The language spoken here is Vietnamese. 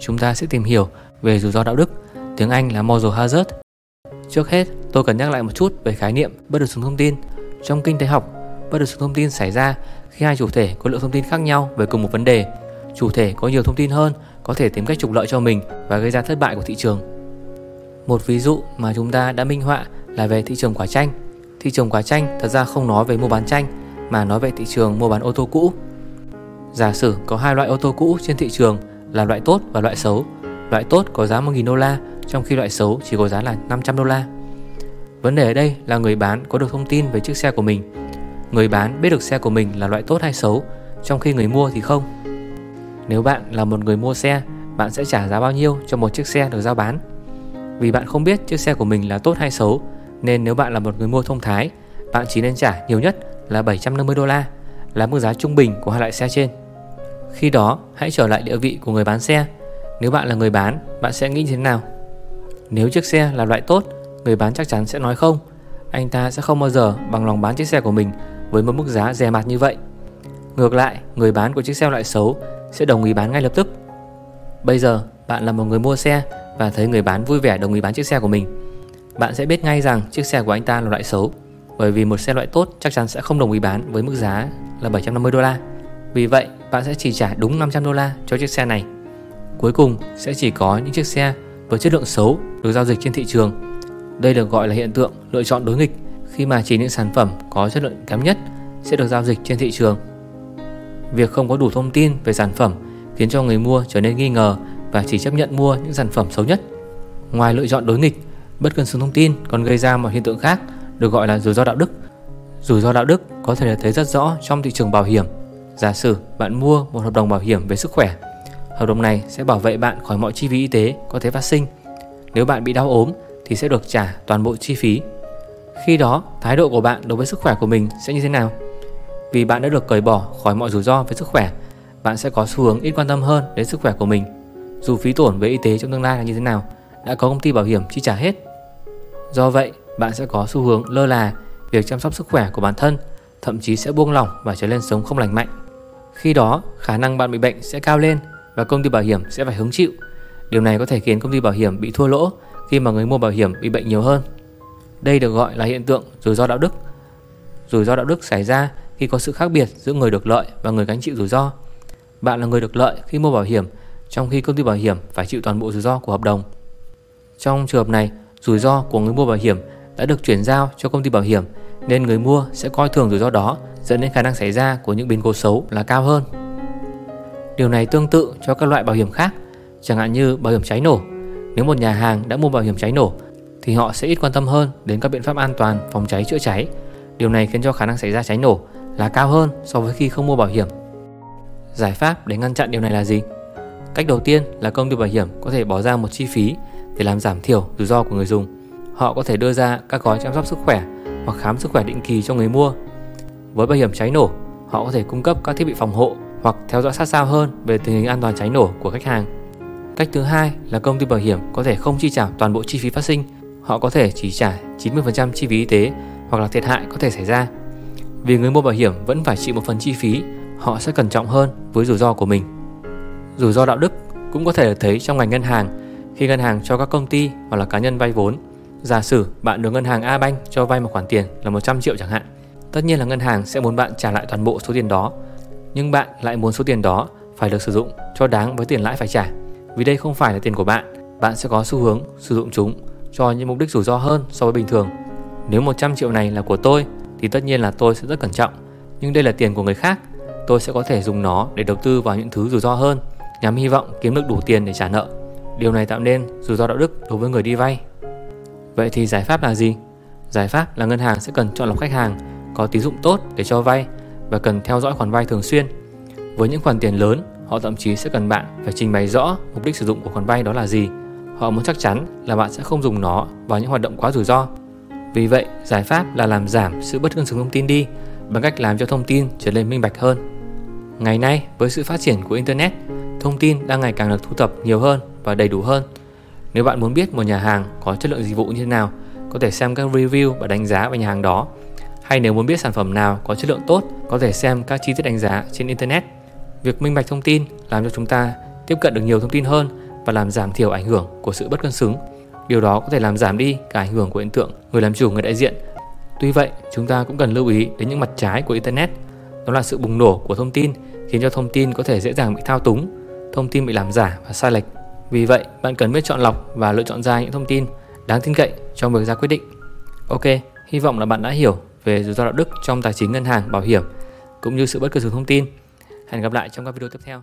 chúng ta sẽ tìm hiểu về rủi ro đạo đức, tiếng Anh là moral hazard. Trước hết, tôi cần nhắc lại một chút về khái niệm bất được sống thông tin. Trong kinh tế học, bất được sống thông tin xảy ra khi hai chủ thể có lượng thông tin khác nhau về cùng một vấn đề. Chủ thể có nhiều thông tin hơn có thể tìm cách trục lợi cho mình và gây ra thất bại của thị trường. Một ví dụ mà chúng ta đã minh họa là về thị trường quả chanh. Thị trường quả chanh thật ra không nói về mua bán chanh mà nói về thị trường mua bán ô tô cũ. Giả sử có hai loại ô tô cũ trên thị trường là loại tốt và loại xấu. Loại tốt có giá 1.000 đô la trong khi loại xấu chỉ có giá là 500 đô la. Vấn đề ở đây là người bán có được thông tin về chiếc xe của mình. Người bán biết được xe của mình là loại tốt hay xấu, trong khi người mua thì không. Nếu bạn là một người mua xe, bạn sẽ trả giá bao nhiêu cho một chiếc xe được giao bán? Vì bạn không biết chiếc xe của mình là tốt hay xấu, nên nếu bạn là một người mua thông thái, bạn chỉ nên trả nhiều nhất là 750 đô la, là mức giá trung bình của hai loại xe trên. Khi đó, hãy trở lại địa vị của người bán xe. Nếu bạn là người bán, bạn sẽ nghĩ thế nào? Nếu chiếc xe là loại tốt, người bán chắc chắn sẽ nói không. Anh ta sẽ không bao giờ bằng lòng bán chiếc xe của mình với một mức giá rẻ mạt như vậy. Ngược lại, người bán của chiếc xe loại xấu sẽ đồng ý bán ngay lập tức. Bây giờ, bạn là một người mua xe và thấy người bán vui vẻ đồng ý bán chiếc xe của mình. Bạn sẽ biết ngay rằng chiếc xe của anh ta là loại xấu bởi vì một xe loại tốt chắc chắn sẽ không đồng ý bán với mức giá là 750 đô la. Vì vậy, bạn sẽ chỉ trả đúng 500 đô la cho chiếc xe này. Cuối cùng sẽ chỉ có những chiếc xe với chất lượng xấu được giao dịch trên thị trường. Đây được gọi là hiện tượng lựa chọn đối nghịch khi mà chỉ những sản phẩm có chất lượng kém nhất sẽ được giao dịch trên thị trường. Việc không có đủ thông tin về sản phẩm khiến cho người mua trở nên nghi ngờ và chỉ chấp nhận mua những sản phẩm xấu nhất. Ngoài lựa chọn đối nghịch, bất cân xứng thông tin còn gây ra một hiện tượng khác được gọi là rủi ro đạo đức. Rủi ro đạo đức có thể thấy rất rõ trong thị trường bảo hiểm. Giả sử bạn mua một hợp đồng bảo hiểm về sức khỏe. Hợp đồng này sẽ bảo vệ bạn khỏi mọi chi phí y tế có thể phát sinh. Nếu bạn bị đau ốm thì sẽ được trả toàn bộ chi phí. Khi đó, thái độ của bạn đối với sức khỏe của mình sẽ như thế nào? Vì bạn đã được cởi bỏ khỏi mọi rủi ro về sức khỏe, bạn sẽ có xu hướng ít quan tâm hơn đến sức khỏe của mình. Dù phí tổn về y tế trong tương lai là như thế nào, đã có công ty bảo hiểm chi trả hết. Do vậy, bạn sẽ có xu hướng lơ là việc chăm sóc sức khỏe của bản thân, thậm chí sẽ buông lỏng và trở nên sống không lành mạnh. Khi đó, khả năng bạn bị bệnh sẽ cao lên và công ty bảo hiểm sẽ phải hứng chịu. Điều này có thể khiến công ty bảo hiểm bị thua lỗ khi mà người mua bảo hiểm bị bệnh nhiều hơn. Đây được gọi là hiện tượng rủi ro đạo đức. Rủi ro đạo đức xảy ra khi có sự khác biệt giữa người được lợi và người gánh chịu rủi ro. Bạn là người được lợi khi mua bảo hiểm, trong khi công ty bảo hiểm phải chịu toàn bộ rủi ro của hợp đồng. Trong trường hợp này, rủi ro của người mua bảo hiểm đã được chuyển giao cho công ty bảo hiểm nên người mua sẽ coi thường rủi ro đó dẫn đến khả năng xảy ra của những biến cố xấu là cao hơn. Điều này tương tự cho các loại bảo hiểm khác, chẳng hạn như bảo hiểm cháy nổ. Nếu một nhà hàng đã mua bảo hiểm cháy nổ thì họ sẽ ít quan tâm hơn đến các biện pháp an toàn phòng cháy chữa cháy. Điều này khiến cho khả năng xảy ra cháy nổ là cao hơn so với khi không mua bảo hiểm. Giải pháp để ngăn chặn điều này là gì? Cách đầu tiên là công ty bảo hiểm có thể bỏ ra một chi phí để làm giảm thiểu rủi ro của người dùng. Họ có thể đưa ra các gói chăm sóc sức khỏe hoặc khám sức khỏe định kỳ cho người mua. Với bảo hiểm cháy nổ, họ có thể cung cấp các thiết bị phòng hộ hoặc theo dõi sát sao hơn về tình hình an toàn cháy nổ của khách hàng. Cách thứ hai là công ty bảo hiểm có thể không chi trả toàn bộ chi phí phát sinh. Họ có thể chỉ trả 90% chi phí y tế hoặc là thiệt hại có thể xảy ra. Vì người mua bảo hiểm vẫn phải chịu một phần chi phí, họ sẽ cẩn trọng hơn với rủi ro của mình. Rủi ro đạo đức cũng có thể được thấy trong ngành ngân hàng khi ngân hàng cho các công ty hoặc là cá nhân vay vốn. Giả sử bạn được ngân hàng A Bank cho vay một khoản tiền là 100 triệu chẳng hạn. Tất nhiên là ngân hàng sẽ muốn bạn trả lại toàn bộ số tiền đó. Nhưng bạn lại muốn số tiền đó phải được sử dụng cho đáng với tiền lãi phải trả. Vì đây không phải là tiền của bạn, bạn sẽ có xu hướng sử dụng chúng cho những mục đích rủi ro hơn so với bình thường. Nếu 100 triệu này là của tôi thì tất nhiên là tôi sẽ rất cẩn trọng. Nhưng đây là tiền của người khác, tôi sẽ có thể dùng nó để đầu tư vào những thứ rủi ro hơn, nhằm hy vọng kiếm được đủ tiền để trả nợ. Điều này tạo nên rủi ro đạo đức đối với người đi vay. Vậy thì giải pháp là gì? Giải pháp là ngân hàng sẽ cần chọn lọc khách hàng có tín dụng tốt để cho vay và cần theo dõi khoản vay thường xuyên. Với những khoản tiền lớn, họ thậm chí sẽ cần bạn phải trình bày rõ mục đích sử dụng của khoản vay đó là gì. Họ muốn chắc chắn là bạn sẽ không dùng nó vào những hoạt động quá rủi ro. Vì vậy, giải pháp là làm giảm sự bất cân xứng thông tin đi bằng cách làm cho thông tin trở nên minh bạch hơn. Ngày nay, với sự phát triển của Internet, thông tin đang ngày càng được thu thập nhiều hơn và đầy đủ hơn. Nếu bạn muốn biết một nhà hàng có chất lượng dịch vụ như thế nào, có thể xem các review và đánh giá về nhà hàng đó. Hay nếu muốn biết sản phẩm nào có chất lượng tốt, có thể xem các chi tiết đánh giá trên Internet. Việc minh bạch thông tin làm cho chúng ta tiếp cận được nhiều thông tin hơn và làm giảm thiểu ảnh hưởng của sự bất cân xứng. Điều đó có thể làm giảm đi cả ảnh hưởng của hiện tượng người làm chủ người đại diện. Tuy vậy, chúng ta cũng cần lưu ý đến những mặt trái của internet, đó là sự bùng nổ của thông tin khiến cho thông tin có thể dễ dàng bị thao túng, thông tin bị làm giả và sai lệch. Vì vậy, bạn cần biết chọn lọc và lựa chọn ra những thông tin đáng tin cậy trong việc ra quyết định. Ok, hy vọng là bạn đã hiểu về rủi ro đạo đức trong tài chính ngân hàng, bảo hiểm cũng như sự bất cân xứng thông tin. Hẹn gặp lại trong các video tiếp theo.